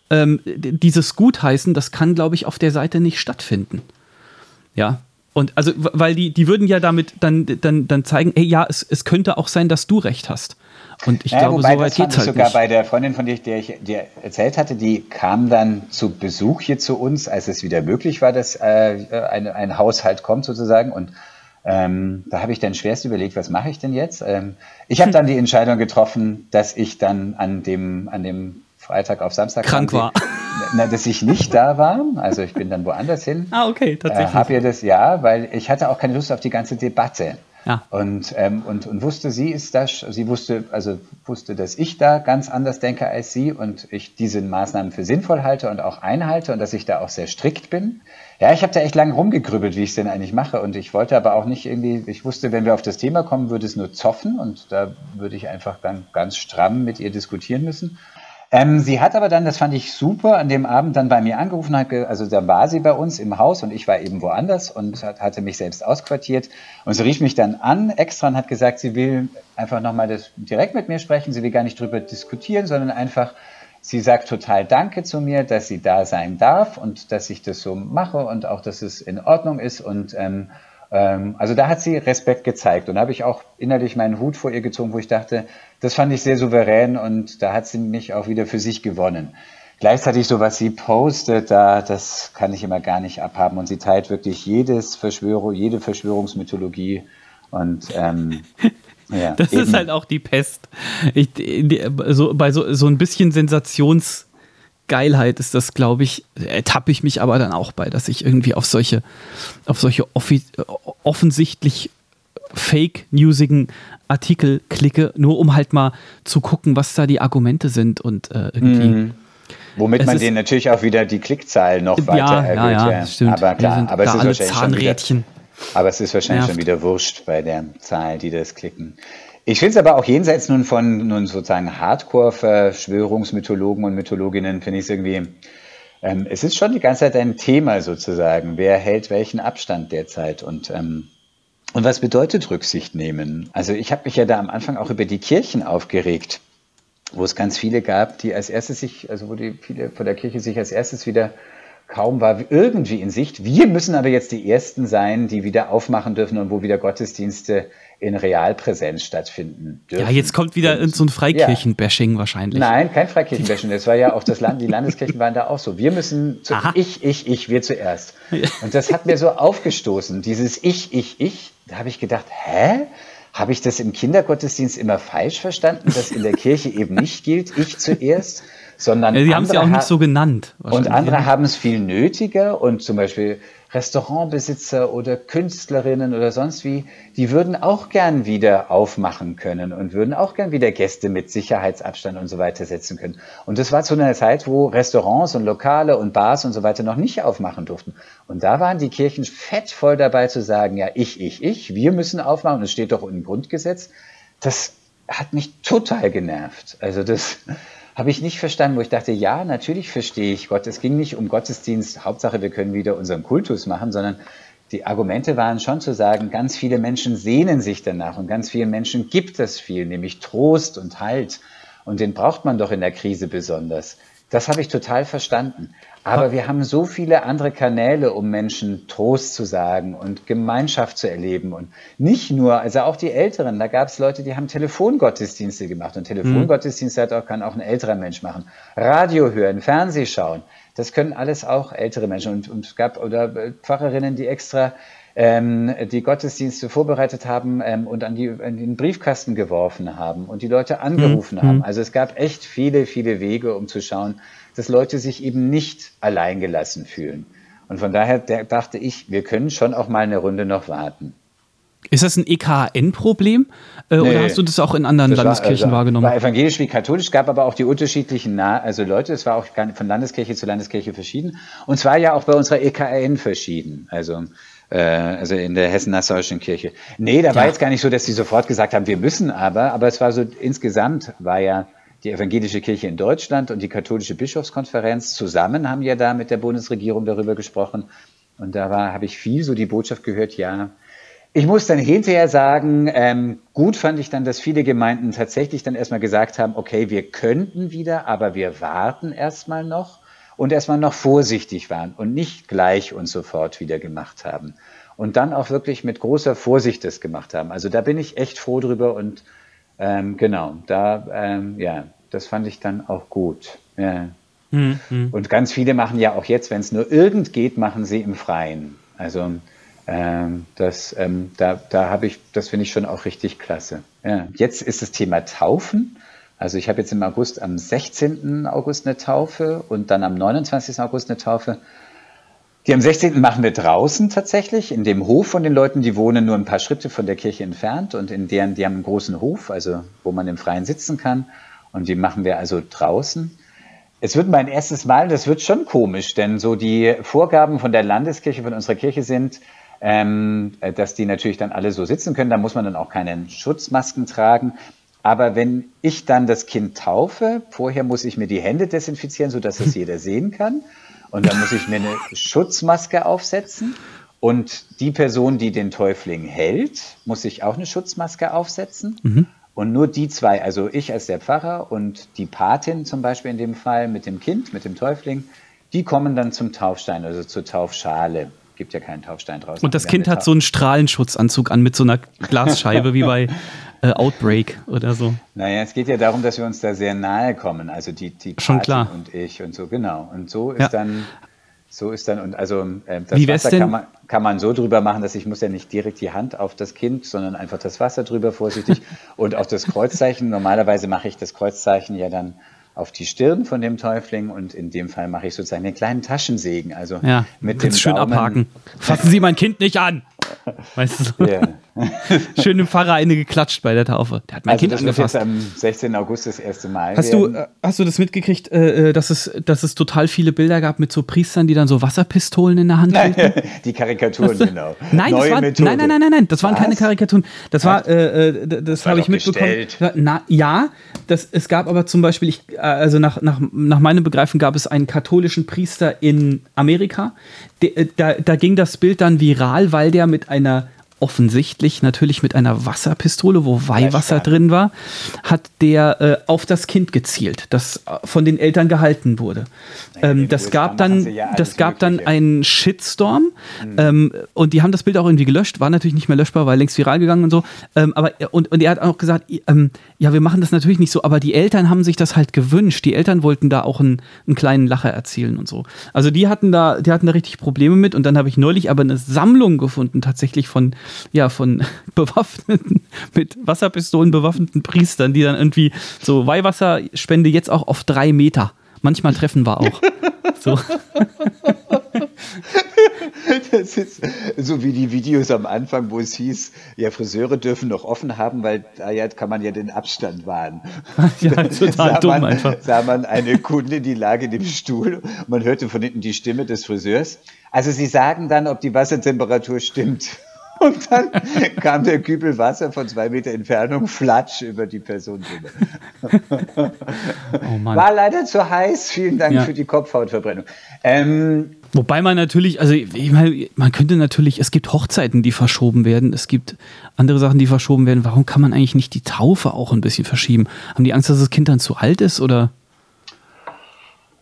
ähm, dieses Gutheißen, das kann, glaube ich, auf der Seite nicht stattfinden. Ja, und also, weil die, die würden ja damit dann, dann, dann zeigen, ey, ja, es, es könnte auch sein, dass du recht hast. Und ich ja, glaube, so weit geht es halt sogar nicht. bei der Freundin, von der ich dir, dir erzählt hatte, die kam dann zu Besuch hier zu uns, als es wieder möglich war, dass äh, ein, ein Haushalt kommt sozusagen. Und ähm, da habe ich dann schwerst überlegt, was mache ich denn jetzt? Ähm, ich habe dann die Entscheidung getroffen, dass ich dann an dem, an dem Freitag auf Samstag krank war. Na, dass ich nicht da war. Also ich bin dann woanders hin. Ah, okay, tatsächlich. Äh, Habe ihr das ja, weil ich hatte auch keine Lust auf die ganze Debatte. Ja. Und, ähm, und, und wusste, sie ist das, sie wusste, also wusste, dass ich da ganz anders denke als sie und ich diese Maßnahmen für sinnvoll halte und auch einhalte und dass ich da auch sehr strikt bin. Ja, ich habe da echt lange rumgegrübelt, wie ich es denn eigentlich mache. Und ich wollte aber auch nicht irgendwie, ich wusste, wenn wir auf das Thema kommen, würde es nur zoffen und da würde ich einfach dann ganz stramm mit ihr diskutieren müssen. Ähm, sie hat aber dann, das fand ich super, an dem Abend dann bei mir angerufen, hat, also da war sie bei uns im Haus und ich war eben woanders und hat, hatte mich selbst ausquartiert. Und sie rief mich dann an extra und hat gesagt, sie will einfach nochmal direkt mit mir sprechen, sie will gar nicht drüber diskutieren, sondern einfach, sie sagt total Danke zu mir, dass sie da sein darf und dass ich das so mache und auch, dass es in Ordnung ist und ähm, ähm, also da hat sie Respekt gezeigt und da habe ich auch innerlich meinen Hut vor ihr gezogen, wo ich dachte, das fand ich sehr souverän und da hat sie mich auch wieder für sich gewonnen. Gleichzeitig so, was sie postet, da, das kann ich immer gar nicht abhaben und sie teilt wirklich jedes Verschwörung, jede Verschwörungsmythologie und ähm, ja, das eben. ist halt auch die Pest. Ich, so, bei so, so ein bisschen Sensations- Geilheit ist das, glaube ich, ertappe ich mich aber dann auch bei, dass ich irgendwie auf solche, auf solche offensichtlich fake-newsigen Artikel klicke, nur um halt mal zu gucken, was da die Argumente sind und äh, irgendwie. Mhm. Womit man denen natürlich auch wieder die Klickzahl noch weiter ja, erhöht. Ja, ja, stimmt. Aber klar, aber es, ist wahrscheinlich Zahnrädchen. Wieder, aber es ist wahrscheinlich Nervt. schon wieder wurscht bei der Zahl, die das klicken. Ich finde es aber auch jenseits nun von nun sozusagen Hardcore-Verschwörungsmythologen und Mythologinnen, finde ich es irgendwie, ähm, es ist schon die ganze Zeit ein Thema sozusagen. Wer hält welchen Abstand derzeit und ähm, und was bedeutet Rücksicht nehmen? Also ich habe mich ja da am Anfang auch über die Kirchen aufgeregt, wo es ganz viele gab, die als erstes sich, also wo die viele vor der Kirche sich als erstes wieder kaum war irgendwie in Sicht. Wir müssen aber jetzt die Ersten sein, die wieder aufmachen dürfen und wo wieder Gottesdienste in Realpräsenz stattfinden dürfen. Ja, jetzt kommt wieder und, so ein Freikirchenbashing ja. wahrscheinlich. Nein, kein Freikirchenbashing. Das war ja auch das Land, die Landeskirchen waren da auch so. Wir müssen, zu, ich, ich, ich, wir zuerst. Und das hat mir so aufgestoßen, dieses Ich, ich, ich. Da habe ich gedacht, hä? Habe ich das im Kindergottesdienst immer falsch verstanden, dass in der Kirche eben nicht gilt, ich zuerst? sondern ja, Sie haben es ja auch nicht so genannt. Und andere haben es viel nötiger und zum Beispiel Restaurantbesitzer oder Künstlerinnen oder sonst wie, die würden auch gern wieder aufmachen können und würden auch gern wieder Gäste mit Sicherheitsabstand und so weiter setzen können. Und das war zu einer Zeit, wo Restaurants und Lokale und Bars und so weiter noch nicht aufmachen durften. Und da waren die Kirchen fettvoll dabei zu sagen, ja, ich, ich, ich, wir müssen aufmachen, es steht doch im Grundgesetz. Das hat mich total genervt. Also das, habe ich nicht verstanden, wo ich dachte, ja, natürlich verstehe ich Gott. Es ging nicht um Gottesdienst, Hauptsache wir können wieder unseren Kultus machen, sondern die Argumente waren schon zu sagen, ganz viele Menschen sehnen sich danach und ganz vielen Menschen gibt es viel, nämlich Trost und Halt. Und den braucht man doch in der Krise besonders. Das habe ich total verstanden. Aber wir haben so viele andere Kanäle, um Menschen Trost zu sagen und Gemeinschaft zu erleben. Und nicht nur, also auch die Älteren, da gab es Leute, die haben Telefongottesdienste gemacht. Und Telefongottesdienste hat auch, kann auch ein älterer Mensch machen. Radio hören, Fernseh schauen. Das können alles auch ältere Menschen. Und, und es gab oder äh, Pfarrerinnen, die extra ähm, die Gottesdienste vorbereitet haben ähm, und an, die, an den Briefkasten geworfen haben und die Leute angerufen mhm. haben. Also es gab echt viele, viele Wege, um zu schauen, dass Leute sich eben nicht alleingelassen fühlen. Und von daher dachte ich, wir können schon auch mal eine Runde noch warten. Ist das ein EKN-Problem äh, nee, oder hast du das auch in anderen Landeskirchen war, also, wahrgenommen? War evangelisch wie katholisch, gab aber auch die unterschiedlichen Na also Leute, es war auch von Landeskirche zu Landeskirche verschieden. Und zwar ja auch bei unserer EKN verschieden. Also äh, also in der Hessen-Nassauischen Kirche. Nee, da ja. war jetzt gar nicht so, dass sie sofort gesagt haben, wir müssen aber, aber es war so, insgesamt war ja die evangelische Kirche in Deutschland und die katholische Bischofskonferenz zusammen haben ja da mit der Bundesregierung darüber gesprochen. Und da war, habe ich viel so die Botschaft gehört, ja, ich muss dann hinterher sagen, ähm, gut fand ich dann, dass viele Gemeinden tatsächlich dann erstmal gesagt haben, okay, wir könnten wieder, aber wir warten erstmal noch und erstmal noch vorsichtig waren und nicht gleich und sofort wieder gemacht haben. Und dann auch wirklich mit großer Vorsicht das gemacht haben. Also da bin ich echt froh drüber und ähm, genau, da, ähm, ja, das fand ich dann auch gut. Ja. Mhm. Und ganz viele machen ja auch jetzt, wenn es nur irgend geht, machen sie im Freien. Also ähm, das, ähm, da, da habe ich, das finde ich schon auch richtig klasse. Ja. Jetzt ist das Thema Taufen. Also ich habe jetzt im August, am 16. August eine Taufe und dann am 29. August eine Taufe. Die am 16. machen wir draußen tatsächlich, in dem Hof von den Leuten, die wohnen nur ein paar Schritte von der Kirche entfernt und in deren, die haben einen großen Hof, also wo man im Freien sitzen kann. Und die machen wir also draußen. Es wird mein erstes Mal, das wird schon komisch, denn so die Vorgaben von der Landeskirche, von unserer Kirche sind, ähm, dass die natürlich dann alle so sitzen können. Da muss man dann auch keine Schutzmasken tragen. Aber wenn ich dann das Kind taufe, vorher muss ich mir die Hände desinfizieren, sodass es jeder sehen kann. Und dann muss ich mir eine Schutzmaske aufsetzen. Und die Person, die den Täufling hält, muss sich auch eine Schutzmaske aufsetzen. Mhm. Und nur die zwei, also ich als der Pfarrer und die Patin zum Beispiel in dem Fall mit dem Kind, mit dem Täufling, die kommen dann zum Taufstein, also zur Taufschale. Gibt ja keinen Taufstein draußen. Und das Kind hat so einen Strahlenschutzanzug an mit so einer Glasscheibe wie bei äh, Outbreak oder so. Naja, es geht ja darum, dass wir uns da sehr nahe kommen, also die, die Schon klar. und ich und so, genau. Und so ist ja. dann, so ist dann, und also äh, das Wie Wasser kann man, kann man so drüber machen, dass ich muss ja nicht direkt die Hand auf das Kind, sondern einfach das Wasser drüber vorsichtig und auch das Kreuzzeichen. Normalerweise mache ich das Kreuzzeichen ja dann auf die Stirn von dem Täufling und in dem Fall mache ich sozusagen den kleinen Taschensegen. Also ja, mit dem schön Daumen. abhaken. Fassen Sie mein Kind nicht an! Weißt du so? Yeah. Schön dem Pfarrer eine geklatscht bei der Taufe. Der hat mein also Kind das angefasst. Das am 16. August das erste Mal. Hast du, äh, hast du das mitgekriegt, äh, äh, dass, es, dass es total viele Bilder gab mit so Priestern, die dann so Wasserpistolen in der Hand hatten? die Karikaturen, genau. Nein, das war, nein, nein, nein, nein, nein, das waren Was? keine Karikaturen. Das war, äh, das, das habe ich mitbekommen. Na, ja, das, es gab aber zum Beispiel, ich, also nach, nach, nach meinem Begreifen gab es einen katholischen Priester in Amerika. Da, da ging das Bild dann viral, weil der mit einer offensichtlich natürlich mit einer Wasserpistole, wo Weihwasser drin war, hat der äh, auf das Kind gezielt, das äh, von den Eltern gehalten wurde. Ähm, das gab dann, das gab dann einen Shitstorm mhm. ähm, und die haben das Bild auch irgendwie gelöscht, war natürlich nicht mehr löschbar, war längst viral gegangen und so. Ähm, aber und, und er hat auch gesagt, ähm, ja, wir machen das natürlich nicht so, aber die Eltern haben sich das halt gewünscht. Die Eltern wollten da auch einen, einen kleinen Lacher erzielen und so. Also die hatten da, die hatten da richtig Probleme mit und dann habe ich neulich aber eine Sammlung gefunden, tatsächlich von ja, von bewaffneten, mit Wasserpistolen bewaffneten Priestern, die dann irgendwie so Weihwasserspende jetzt auch auf drei Meter. Manchmal treffen wir auch. So. Das ist so wie die Videos am Anfang, wo es hieß, ja, Friseure dürfen noch offen haben, weil da ja, kann man ja den Abstand wahren. Ja, total dumm man, einfach. Sah man eine Kunde, die lag in dem Stuhl man hörte von hinten die Stimme des Friseurs. Also sie sagen dann, ob die Wassertemperatur stimmt. Und dann kam der Kübel Wasser von zwei Meter Entfernung flatsch über die Person drüber. Oh War leider zu heiß. Vielen Dank ja. für die Kopfhautverbrennung. Ähm, Wobei man natürlich, also ich meine, man könnte natürlich, es gibt Hochzeiten, die verschoben werden, es gibt andere Sachen, die verschoben werden. Warum kann man eigentlich nicht die Taufe auch ein bisschen verschieben? Haben die Angst, dass das Kind dann zu alt ist oder?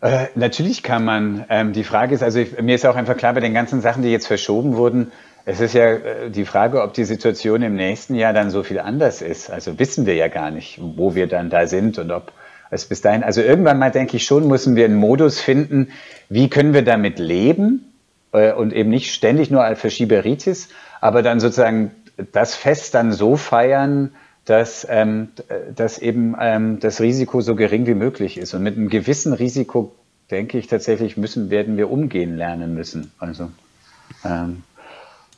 Äh, natürlich kann man. Ähm, die Frage ist, also ich, mir ist auch einfach klar, bei den ganzen Sachen, die jetzt verschoben wurden, es ist ja äh, die Frage, ob die Situation im nächsten Jahr dann so viel anders ist. Also wissen wir ja gar nicht, wo wir dann da sind und ob es bis dahin, also irgendwann mal denke ich schon, müssen wir einen Modus finden, wie können wir damit leben äh, und eben nicht ständig nur als Verschieberitis, aber dann sozusagen das Fest dann so feiern, dass, ähm, dass eben ähm, das Risiko so gering wie möglich ist. Und mit einem gewissen Risiko, denke ich, tatsächlich müssen, werden wir umgehen lernen müssen. Also, ähm,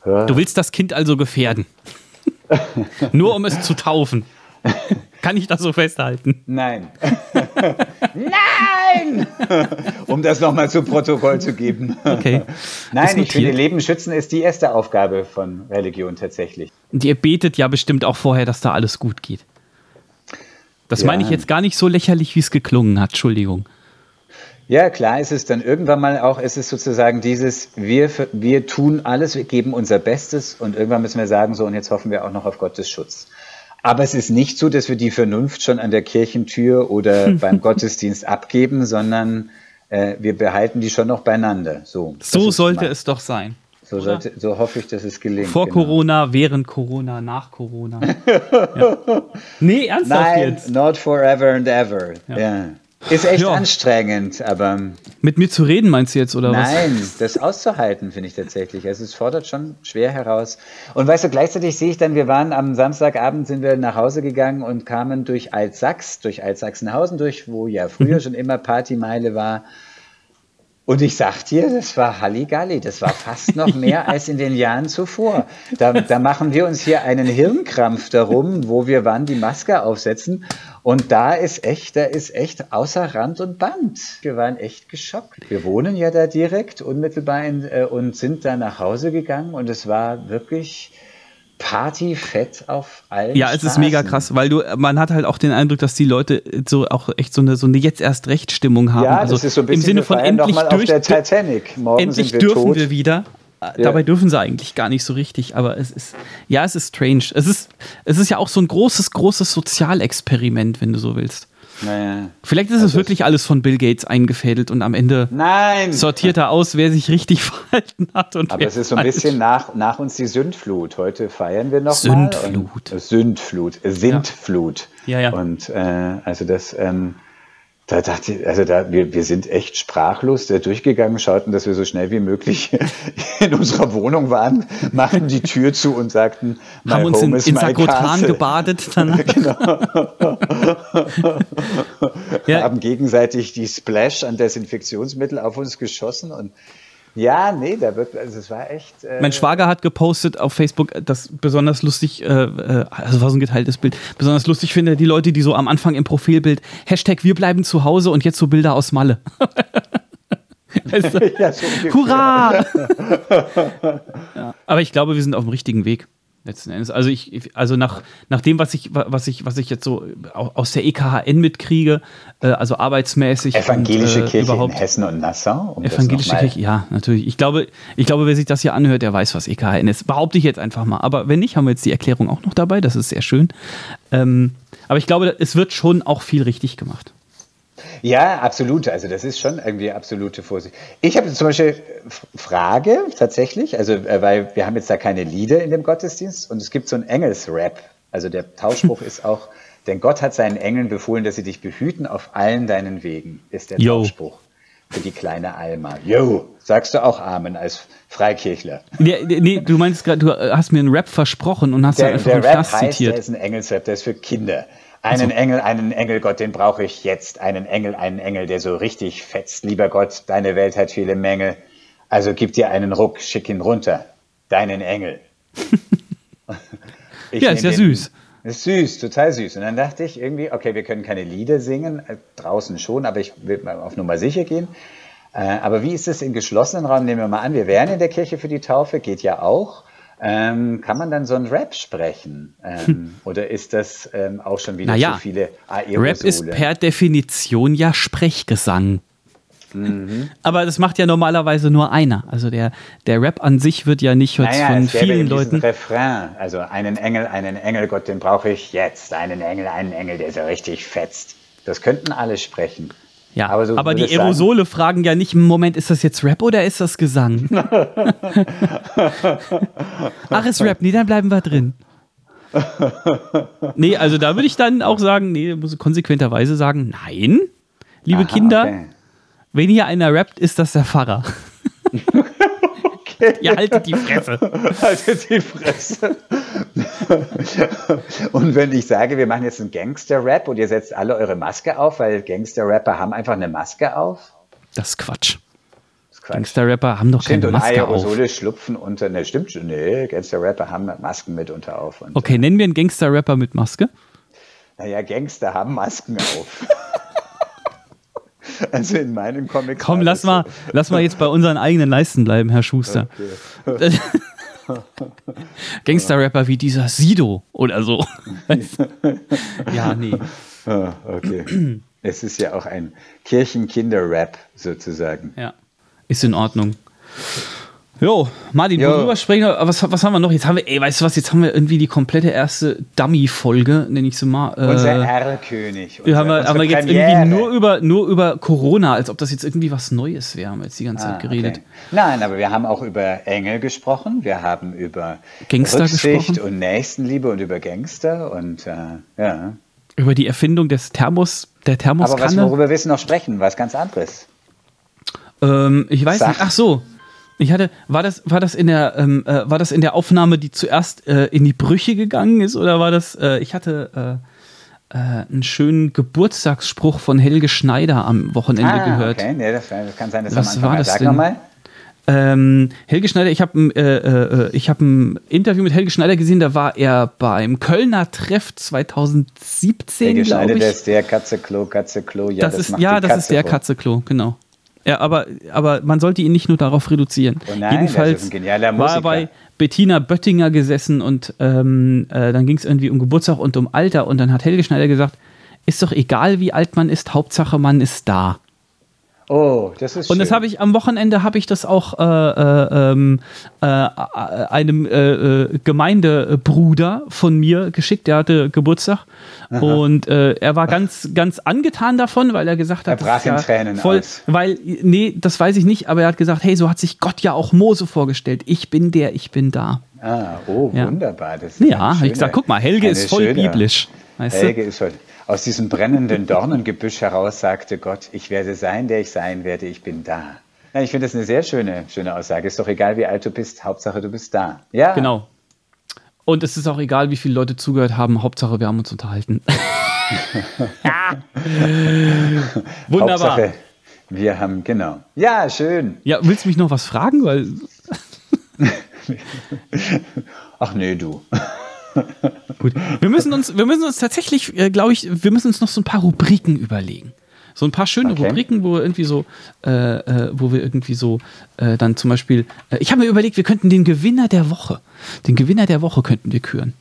ja. Du willst das Kind also gefährden. Nur um es zu taufen. Kann ich das so festhalten? Nein. Nein! um das nochmal zu Protokoll zu geben. Okay. Nein, ich finde, Leben schützen ist die erste Aufgabe von Religion tatsächlich. Und ihr betet ja bestimmt auch vorher, dass da alles gut geht. Das ja. meine ich jetzt gar nicht so lächerlich, wie es geklungen hat. Entschuldigung. Ja, klar ist es dann irgendwann mal auch, ist es sozusagen dieses, wir, wir tun alles, wir geben unser Bestes und irgendwann müssen wir sagen, so und jetzt hoffen wir auch noch auf Gottes Schutz. Aber es ist nicht so, dass wir die Vernunft schon an der Kirchentür oder beim Gottesdienst abgeben, sondern äh, wir behalten die schon noch beieinander. So, so sollte es doch sein. So, sollte, so, hoffe ich, dass es gelingt. Vor genau. Corona, während Corona, nach Corona. ja. Nee, ernsthaft Nein, jetzt? Not forever and ever. Ja. ja. Ist echt ja. anstrengend, aber. Mit mir zu reden meinst du jetzt, oder nein, was? Nein, das auszuhalten, finde ich tatsächlich. Also es fordert schon schwer heraus. Und weißt du, gleichzeitig sehe ich dann, wir waren am Samstagabend, sind wir nach Hause gegangen und kamen durch Altsachs, durch Altsachsenhausen durch, wo ja früher mhm. schon immer Partymeile war. Und ich sag dir, das war Halligalli, das war fast noch mehr ja. als in den Jahren zuvor. Da, da machen wir uns hier einen Hirnkrampf darum, wo wir wann die Maske aufsetzen. Und da ist echt, da ist echt außer Rand und Band. Wir waren echt geschockt. Wir wohnen ja da direkt unmittelbar in, äh, und sind da nach Hause gegangen und es war wirklich Partyfett auf allen Ja, es Straßen. ist mega krass, weil du, man hat halt auch den Eindruck, dass die Leute so auch echt so eine, so eine jetzt erst recht Stimmung haben. Ja, also das ist so ein bisschen im Sinne von endlich durch, auf der Titanic. Morgen endlich wir dürfen tot. wir wieder. Ja. Dabei dürfen sie eigentlich gar nicht so richtig, aber es ist, ja, es ist strange. Es ist, es ist ja auch so ein großes, großes Sozialexperiment, wenn du so willst. Naja. Vielleicht ist also es wirklich alles von Bill Gates eingefädelt und am Ende Nein. sortiert er aus, wer sich richtig verhalten hat. Und Aber es ist so ein bisschen nach, nach uns die Sündflut. Heute feiern wir noch Sündflut. Mal Sündflut. Sintflut. Ja, ja. Und äh, also das. Ähm, da dachte ich, also da, wir, wir sind echt sprachlos da durchgegangen, schauten, dass wir so schnell wie möglich in unserer Wohnung waren, machten die Tür zu und sagten, haben uns in, in Sakrotan gebadet. Dann. genau. ja. Haben gegenseitig die Splash an Desinfektionsmittel auf uns geschossen und ja, nee, da wird, also es war echt. Äh mein Schwager hat gepostet auf Facebook, das besonders lustig, äh, äh, also war so ein geteiltes Bild, besonders lustig finde, die Leute, die so am Anfang im Profilbild Hashtag wir bleiben zu Hause und jetzt so Bilder aus Malle. also, ja, so Hurra! ja. Aber ich glaube, wir sind auf dem richtigen Weg letzten Endes. Also ich, also nach, nach dem, was ich, was ich, was ich jetzt so aus der EKHN mitkriege, äh, also arbeitsmäßig. Evangelische und, äh, Kirche in Hessen und Nassau. Um evangelische Kirche, ja, natürlich. Ich glaube, ich glaube, wer sich das hier anhört, der weiß, was EKHN ist. Behaupte ich jetzt einfach mal. Aber wenn nicht, haben wir jetzt die Erklärung auch noch dabei. Das ist sehr schön. Ähm, aber ich glaube, es wird schon auch viel richtig gemacht. Ja, absolut. Also das ist schon irgendwie absolute Vorsicht. Ich habe zum Beispiel Frage tatsächlich, also äh, weil wir haben jetzt da keine Lieder in dem Gottesdienst und es gibt so einen Engelsrap. Also der Tauschspruch ist auch, denn Gott hat seinen Engeln befohlen, dass sie dich behüten auf allen deinen Wegen, ist der Yo. Tauschspruch für die kleine Alma. Jo, sagst du auch Amen als Freikirchler? Nee, nee du meinst gerade, du hast mir einen Rap versprochen und hast der, einfach der einen Rap heißt, zitiert. Der ist ein Engelsrap, der ist für Kinder. Einen also. Engel, einen Engel, Gott, den brauche ich jetzt. Einen Engel, einen Engel, der so richtig fetzt. Lieber Gott, deine Welt hat viele Mängel. Also gib dir einen Ruck, schick ihn runter. Deinen Engel. ja, ist ja den, süß. Ist süß, total süß. Und dann dachte ich irgendwie, okay, wir können keine Lieder singen, äh, draußen schon, aber ich will mal auf Nummer sicher gehen. Äh, aber wie ist es im geschlossenen Raum? Nehmen wir mal an, wir wären in der Kirche für die Taufe, geht ja auch. Ähm, kann man dann so ein Rap sprechen? Ähm, hm. Oder ist das ähm, auch schon wieder naja, zu viele Aerosole? Rap ist per Definition ja Sprechgesang. Mhm. Aber das macht ja normalerweise nur einer. Also der, der Rap an sich wird ja nicht naja, von vielen Leuten. Refrain, also einen Engel, einen Engel, Gott, den brauche ich jetzt. Einen Engel, einen Engel, der so richtig fetzt. Das könnten alle sprechen. Ja, aber, so aber die Aerosole sagen. fragen ja nicht im Moment, ist das jetzt Rap oder ist das Gesang? Ach, ist Rap, nee, dann bleiben wir drin. nee, also da würde ich dann auch sagen, nee, muss konsequenterweise sagen, nein, liebe Aha, Kinder, okay. wenn hier einer rappt, ist das der Pfarrer. Ihr haltet die Fresse. Haltet die Fresse. und wenn ich sage, wir machen jetzt einen Gangster-Rap und ihr setzt alle eure Maske auf, weil Gangster-Rapper haben einfach eine Maske auf? Das ist Quatsch. Gangster-Rapper haben doch stimmt, keine Maske und Aerosole auf. schlupfen unter, ne, stimmt schon, ne, Gangster-Rapper haben Masken mitunter auf. Okay, nennen wir einen Gangster-Rapper mit Maske? Naja, Gangster haben Masken auf. also in meinem Comic. Komm, lass mal, so. lass mal jetzt bei unseren eigenen Leisten bleiben, Herr Schuster. Okay. Gangster-Rapper wie dieser Sido oder so. ja, nee. Ah, okay. Es ist ja auch ein Kirchenkinder-Rap sozusagen. Ja. Ist in Ordnung. Jo, Martin, jo. worüber sprechen wir? Was, was haben wir noch? Jetzt haben wir, ey, weißt du was, jetzt haben wir irgendwie die komplette erste Dummy-Folge, nenne ich so mal. Äh, unser Erlkönig. Wir haben, wir, haben wir jetzt irgendwie nur über, nur über Corona, als ob das jetzt irgendwie was Neues wäre, haben wir jetzt die ganze ah, Zeit geredet. Okay. Nein, aber wir haben auch über Engel gesprochen, wir haben über Gangster Rücksicht gesprochen. und Nächstenliebe und über Gangster und äh, ja. Über die Erfindung des Thermos, der Thermoskanne. Aber was, worüber willst du noch sprechen? Was ganz anderes. Ähm, ich weiß Sag. nicht. Ach so. Ich hatte, war das, war das in der, ähm, äh, war das in der Aufnahme, die zuerst äh, in die Brüche gegangen ist, oder war das, äh, ich hatte äh, äh, einen schönen Geburtstagsspruch von Helge Schneider am Wochenende ah, gehört. Okay, nee, das, das, kann sein, dass Was am war das Sag denn? Nochmal. Ähm, Helge Schneider, ich habe äh, äh, hab ein Interview mit Helge Schneider gesehen, da war er beim Kölner Treff 2017, Helge Schneider, ich. das ist der Katzeklo, Katzeklo, ja, das, das ist, ja, das Katze ist der Katzeklo, genau. Ja, aber, aber man sollte ihn nicht nur darauf reduzieren. Oh nein, Jedenfalls war er bei Bettina Böttinger gesessen und ähm, äh, dann ging es irgendwie um Geburtstag und um Alter und dann hat Helge Schneider gesagt, ist doch egal, wie alt man ist, Hauptsache man ist da. Oh, das ist Und das habe ich am Wochenende habe ich das auch äh, äh, ähm, äh, einem äh, äh, Gemeindebruder von mir geschickt. Der hatte Geburtstag Aha. und äh, er war ganz ganz angetan davon, weil er gesagt hat, er brach in ja Tränen voll, aus. weil nee, das weiß ich nicht, aber er hat gesagt, hey, so hat sich Gott ja auch Mose vorgestellt. Ich bin der, ich bin da. Ah, oh, ja. wunderbar. Das ja, habe ich gesagt, guck mal, Helge ist voll schöne, biblisch. Helge du? ist voll. Aus diesem brennenden Dornengebüsch heraus sagte Gott, ich werde sein, der ich sein werde, ich bin da. Ja, ich finde das eine sehr schöne, schöne Aussage. Ist doch egal, wie alt du bist, Hauptsache du bist da. Ja. Genau. Und es ist auch egal, wie viele Leute zugehört haben, Hauptsache wir haben uns unterhalten. Wunderbar. Hauptsache, wir haben, genau. Ja, schön. Ja, willst du mich noch was fragen? Weil Ach nee, du. Gut. Wir müssen uns, wir müssen uns tatsächlich, äh, glaube ich, wir müssen uns noch so ein paar Rubriken überlegen. So ein paar schöne okay. Rubriken, wo wir irgendwie so, äh, äh, wo wir irgendwie so äh, dann zum Beispiel, äh, ich habe mir überlegt, wir könnten den Gewinner der Woche, den Gewinner der Woche könnten wir küren.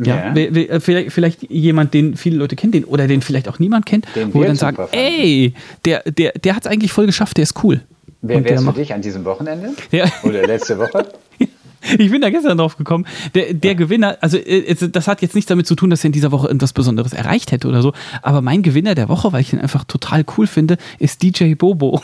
Ja, ja. Vielleicht, vielleicht, jemand, den viele Leute kennen, den, oder den vielleicht auch niemand kennt, den wo wir dann sagen, ey, der, der, der hat es eigentlich voll geschafft, der ist cool. Wer wärst für dich an diesem Wochenende? Ja. Oder letzte Woche? Ich bin da gestern drauf gekommen. Der, der Gewinner, also äh, das hat jetzt nichts damit zu tun, dass er in dieser Woche irgendwas Besonderes erreicht hätte oder so. Aber mein Gewinner der Woche, weil ich ihn einfach total cool finde, ist DJ Bobo.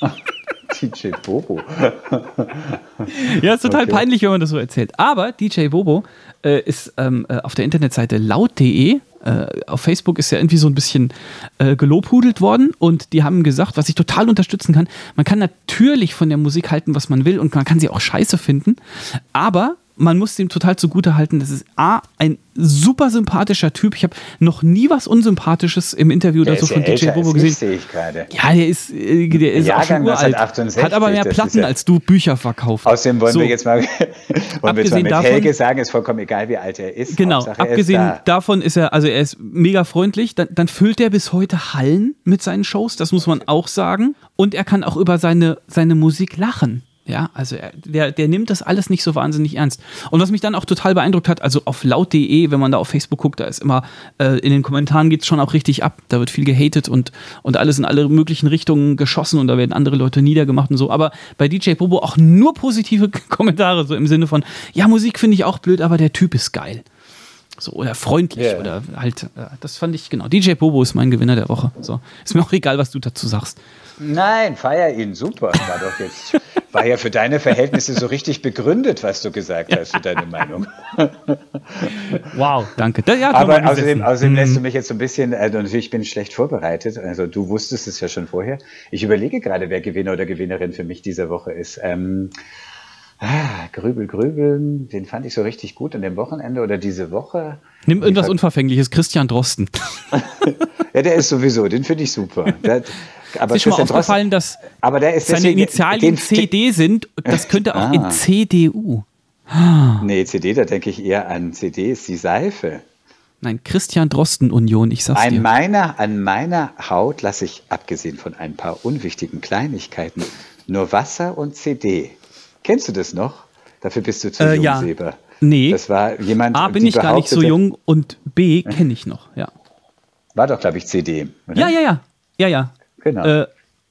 DJ Bobo. ja, ist total okay. peinlich, wenn man das so erzählt. Aber DJ Bobo äh, ist ähm, äh, auf der Internetseite laut.de äh, auf Facebook ist ja irgendwie so ein bisschen äh, gelobhudelt worden und die haben gesagt, was ich total unterstützen kann, man kann natürlich von der Musik halten, was man will und man kann sie auch scheiße finden, aber man muss dem total zugute halten, das ist A, ein super sympathischer Typ. Ich habe noch nie was Unsympathisches im Interview der oder so von DJ Bobo gesehen. sehe ich gerade. Ja, der ist, äh, der ist auch schon uralt. Hat aber mehr Platten, ja als du Bücher verkauft. Außerdem wollen so. wir jetzt mal, wollen wir jetzt mal mit davon, Helge sagen, ist vollkommen egal, wie alt er ist. Genau, Hauptsache, abgesehen ist davon ist er, also er ist mega freundlich. Dann, dann füllt er bis heute Hallen mit seinen Shows, das muss man auch sagen. Und er kann auch über seine, seine Musik lachen. Ja, also er, der, der nimmt das alles nicht so wahnsinnig ernst. Und was mich dann auch total beeindruckt hat, also auf laut.de, wenn man da auf Facebook guckt, da ist immer, äh, in den Kommentaren geht es schon auch richtig ab. Da wird viel gehatet und, und alles in alle möglichen Richtungen geschossen und da werden andere Leute niedergemacht und so. Aber bei DJ Bobo auch nur positive Kommentare, so im Sinne von, ja, Musik finde ich auch blöd, aber der Typ ist geil. So, oder freundlich yeah. oder halt, äh, das fand ich, genau. DJ Bobo ist mein Gewinner der Woche. So, ist mir auch egal, was du dazu sagst. Nein, feier ihn, super. War doch jetzt, war ja für deine Verhältnisse so richtig begründet, was du gesagt hast, für deine Meinung. Wow, danke. Da, ja, Aber außerdem, außerdem lässt du mhm. mich jetzt so ein bisschen, also natürlich bin ich schlecht vorbereitet, also du wusstest es ja schon vorher. Ich überlege gerade, wer Gewinner oder Gewinnerin für mich diese Woche ist. Ähm, Ah, Grübel, Grübeln, den fand ich so richtig gut an dem Wochenende oder diese Woche. Nimm irgendwas Unverfängliches, Christian Drosten. ja, der ist sowieso, den finde ich super. Der, aber ist schon mal aufgefallen, dass aber der ist seine Initialien CD sind, das könnte auch ah. in CDU. Nee, CD, da denke ich eher an CD, ist die Seife. Nein, Christian Drosten Union, ich sag's an dir. Meiner, an meiner Haut lasse ich, abgesehen von ein paar unwichtigen Kleinigkeiten, nur Wasser und CD. Kennst du das noch? Dafür bist du zu äh, jung, ja. Seba. Nee. Das war jemand. A, bin ich gar nicht so jung und B, kenne ich noch, ja. War doch, glaube ich, CD. Oder? Ja, ja, ja. Ja, ja. Genau. Äh,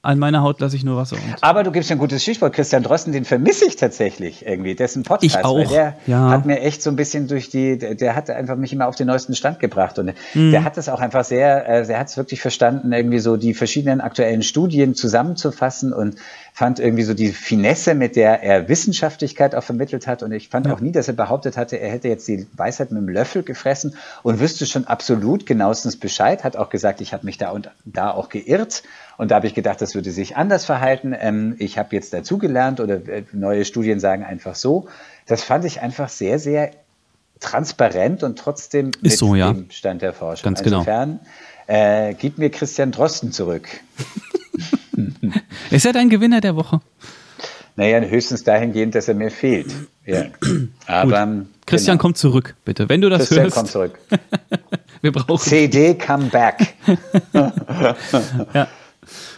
an meiner Haut lasse ich nur Wasser. Aber du gibst ein gutes Stichwort. Christian Drosten, den vermisse ich tatsächlich irgendwie. Dessen Podcast. Ich auch. der ja. hat mir echt so ein bisschen durch die, der, hat einfach mich immer auf den neuesten Stand gebracht. Und mhm. der hat es auch einfach sehr, äh, der hat es wirklich verstanden, irgendwie so die verschiedenen aktuellen Studien zusammenzufassen und fand irgendwie so die Finesse, mit der er Wissenschaftlichkeit auch vermittelt hat. Und ich fand ja. auch nie, dass er behauptet hatte, er hätte jetzt die Weisheit mit dem Löffel gefressen und wüsste schon absolut genauestens Bescheid. Hat auch gesagt, ich habe mich da und da auch geirrt. Und da habe ich gedacht, das würde sich anders verhalten. Ähm, ich habe jetzt dazugelernt oder äh, neue Studien sagen einfach so. Das fand ich einfach sehr, sehr transparent und trotzdem Ist mit so, ja. dem Stand der Forschung. Ganz genau. Insofern, äh, gib mir Christian Drosten zurück. Ist er dein Gewinner der Woche? Naja, höchstens dahingehend, dass er mir fehlt. Ja. Aber, Christian, genau. komm zurück, bitte. Wenn du das Christian, hörst. komm zurück. Wir brauchen. CD, come back. ja.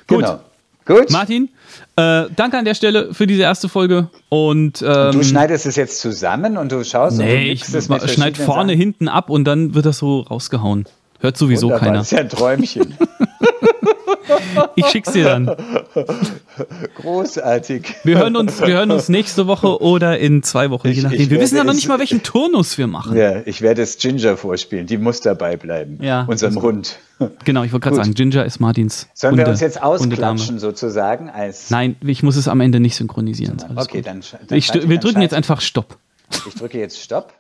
Gut. Genau. Gut. Martin, äh, danke an der Stelle für diese erste Folge. Und, ähm, du schneidest es jetzt zusammen und du schaust. Nee, ich schneide vorne, Sachen. hinten ab und dann wird das so rausgehauen. Hört sowieso Wunderbar, keiner. Das ist ja ein Träumchen. ich schick's dir dann. Großartig. Wir hören uns, wir hören uns nächste Woche oder in zwei Wochen, je nachdem. wir wissen ja noch nicht mal, welchen Turnus wir machen. Ja, ich werde es Ginger vorspielen. Die muss dabei bleiben. Ja. Unserem Hund. Genau, ich wollte gerade sagen, Ginger ist Martins. Sollen Hunde, wir uns jetzt ausklatschen sozusagen? Als Nein, ich muss es am Ende nicht synchronisieren. Okay, dann, dann ich, Wir drücken jetzt einfach Stopp. Ich drücke jetzt Stopp.